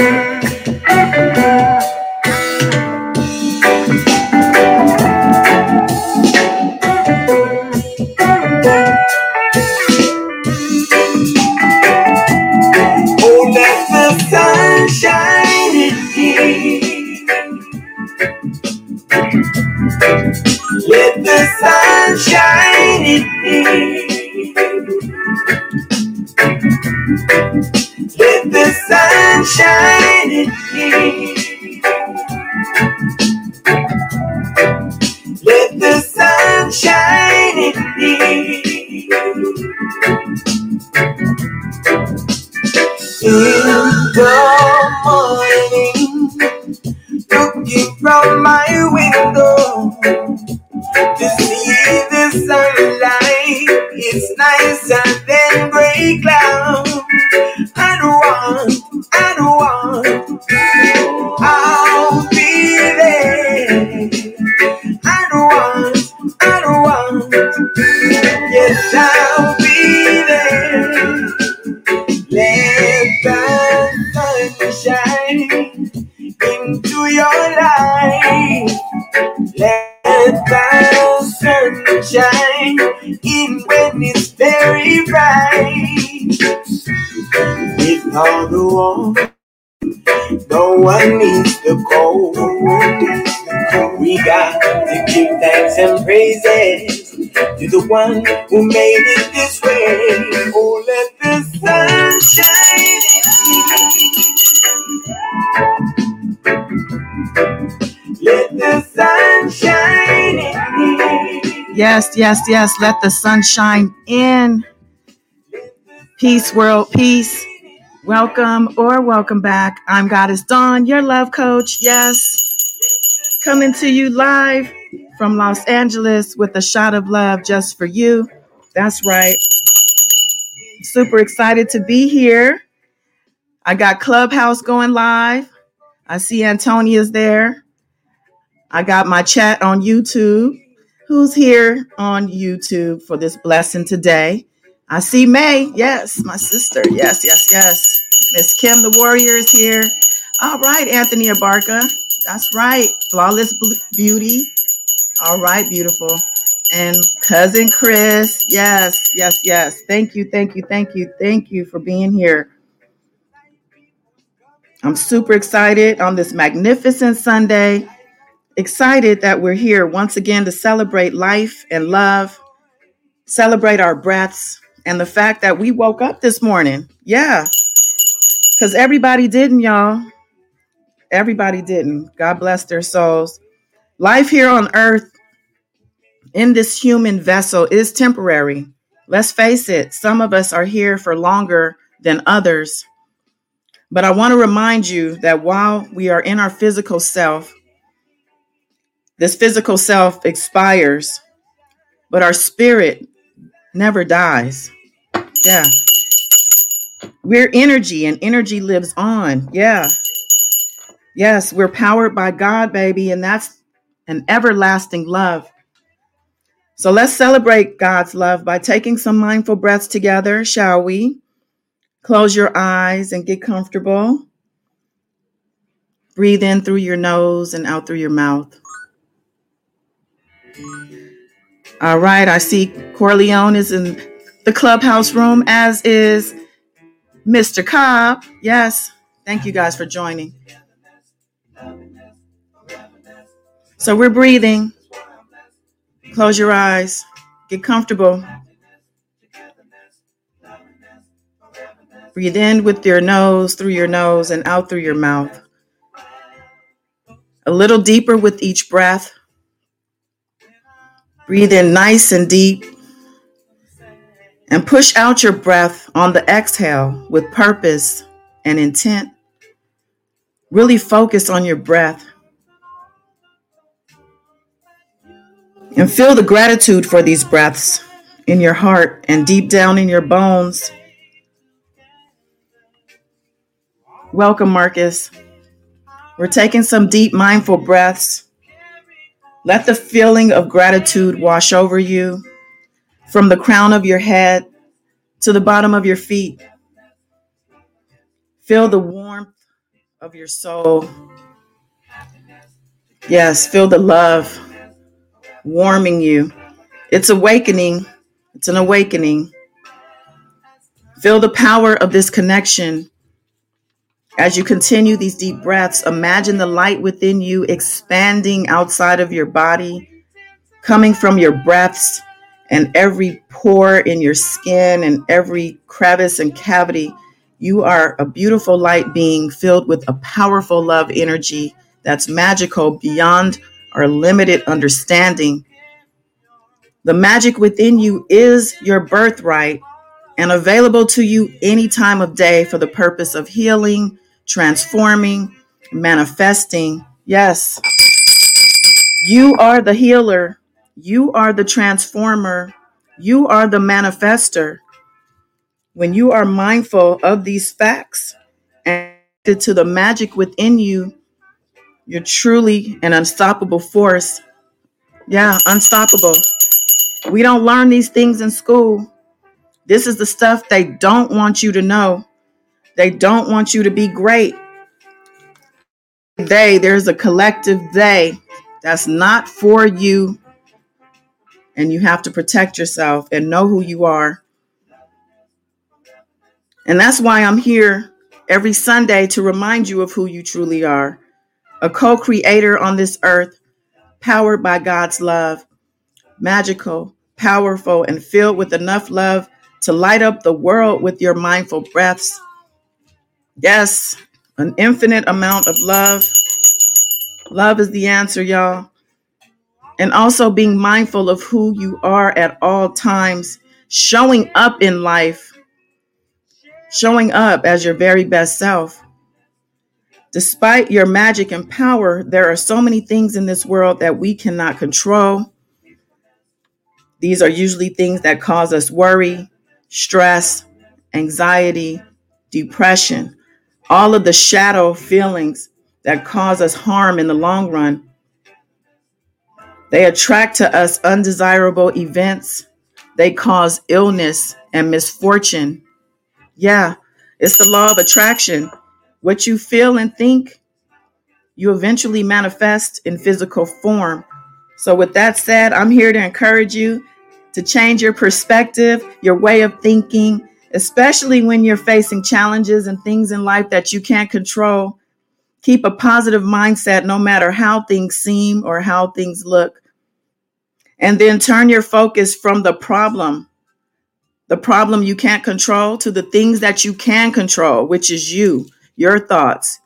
Oh, sunshiny. gray cloud and run and run. I'll be there and run and run. Yes, I'll be there. Let the sun shine into your life. Let the sun shine. One needs the cold. We got to give thanks and praises to the one who made it this way. Oh, let the sun shine Let the sun shine Yes, yes, yes. Let the sun shine in. Peace, world, peace. Welcome or welcome back. I'm Goddess Dawn, your love coach. Yes. Coming to you live from Los Angeles with a shot of love just for you. That's right. Super excited to be here. I got Clubhouse going live. I see Antonia's there. I got my chat on YouTube. Who's here on YouTube for this blessing today? I see May. Yes, my sister. Yes, yes, yes. Miss Kim the Warrior is here. All right, Anthony Abarca. That's right. Flawless Beauty. All right, beautiful. And cousin Chris, yes, yes, yes. Thank you, thank you, thank you, thank you for being here. I'm super excited on this magnificent Sunday. Excited that we're here once again to celebrate life and love, celebrate our breaths, and the fact that we woke up this morning. Yeah, because everybody didn't, y'all. Everybody didn't. God bless their souls. Life here on earth in this human vessel is temporary. Let's face it, some of us are here for longer than others. But I want to remind you that while we are in our physical self, this physical self expires, but our spirit never dies. Yeah. We're energy and energy lives on. Yeah. Yes, we're powered by God, baby, and that's an everlasting love. So let's celebrate God's love by taking some mindful breaths together, shall we? Close your eyes and get comfortable. Breathe in through your nose and out through your mouth. All right, I see Corleone is in the clubhouse room, as is Mr. Cobb. Yes, thank you guys for joining. So we're breathing. Close your eyes. Get comfortable. Breathe in with your nose, through your nose, and out through your mouth. A little deeper with each breath. Breathe in nice and deep. And push out your breath on the exhale with purpose and intent. Really focus on your breath. And feel the gratitude for these breaths in your heart and deep down in your bones. Welcome, Marcus. We're taking some deep, mindful breaths. Let the feeling of gratitude wash over you from the crown of your head to the bottom of your feet. Feel the warmth of your soul. Yes, feel the love warming you. It's awakening. It's an awakening. Feel the power of this connection. As you continue these deep breaths, imagine the light within you expanding outside of your body, coming from your breaths and every pore in your skin and every crevice and cavity. You are a beautiful light being filled with a powerful love energy that's magical beyond our limited understanding. The magic within you is your birthright and available to you any time of day for the purpose of healing, transforming, manifesting. Yes, you are the healer. You are the transformer. You are the manifester. When you are mindful of these facts and to the magic within you, you're truly an unstoppable force. Yeah, unstoppable. We don't learn these things in school. This is the stuff they don't want you to know. They don't want you to be great. They, there's a collective they that's not for you. And you have to protect yourself and know who you are. And that's why I'm here every Sunday to remind you of who you truly are a co creator on this earth, powered by God's love, magical, powerful, and filled with enough love to light up the world with your mindful breaths. Yes, an infinite amount of love. Love is the answer, y'all. And also being mindful of who you are at all times, showing up in life, showing up as your very best self. Despite your magic and power, there are so many things in this world that we cannot control. These are usually things that cause us worry, stress, anxiety, depression, all of the shadow feelings that cause us harm in the long run. They attract to us undesirable events. They cause illness and misfortune. Yeah, it's the law of attraction. What you feel and think, you eventually manifest in physical form. So, with that said, I'm here to encourage you to change your perspective, your way of thinking, especially when you're facing challenges and things in life that you can't control. Keep a positive mindset no matter how things seem or how things look. And then turn your focus from the problem, the problem you can't control, to the things that you can control, which is you, your thoughts,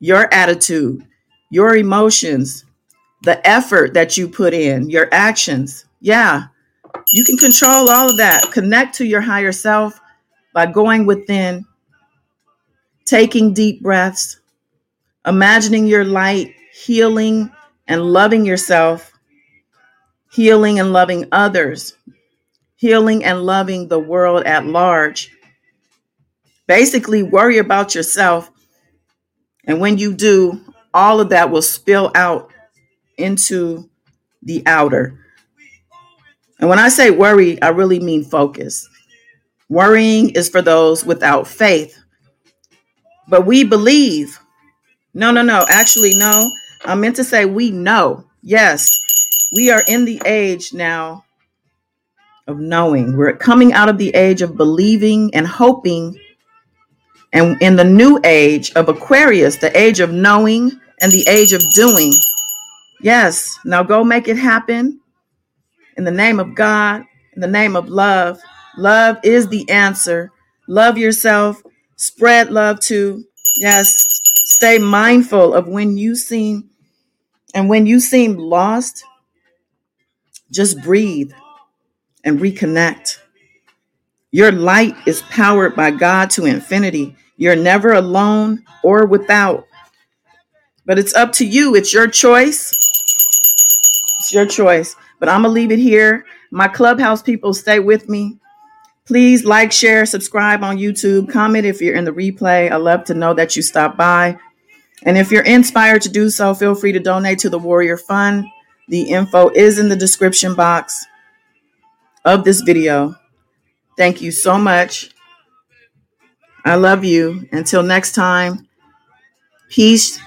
your attitude, your emotions, the effort that you put in, your actions. Yeah, you can control all of that. Connect to your higher self by going within, taking deep breaths, imagining your light, healing and loving yourself, healing and loving others, healing and loving the world at large. Basically, worry about yourself. And when you do, all of that will spill out into the outer. And when I say worry, I really mean focus. Worrying is for those without faith. But we believe. No, no, no. Actually, no. I meant to say we know. Yes, we are in the age now of knowing. We're coming out of the age of believing and hoping. And in the new age of Aquarius, the age of knowing and the age of doing. Yes, now go make it happen in the name of God, in the name of love. Love is the answer. Love yourself, spread love to, Yes, stay mindful of when you seem and when you seem lost, just breathe and reconnect. Your light is powered by God to infinity. You're never alone or without. But it's up to you. It's your choice. It's your choice. But I'm going to leave it here. My clubhouse people, stay with me. Please like, share, subscribe on YouTube, comment if you're in the replay. I love to know that you stopped by. And if you're inspired to do so, feel free to donate to the Warrior Fund. The info is in the description box of this video. Thank you so much. I love you. Until next time, Peace,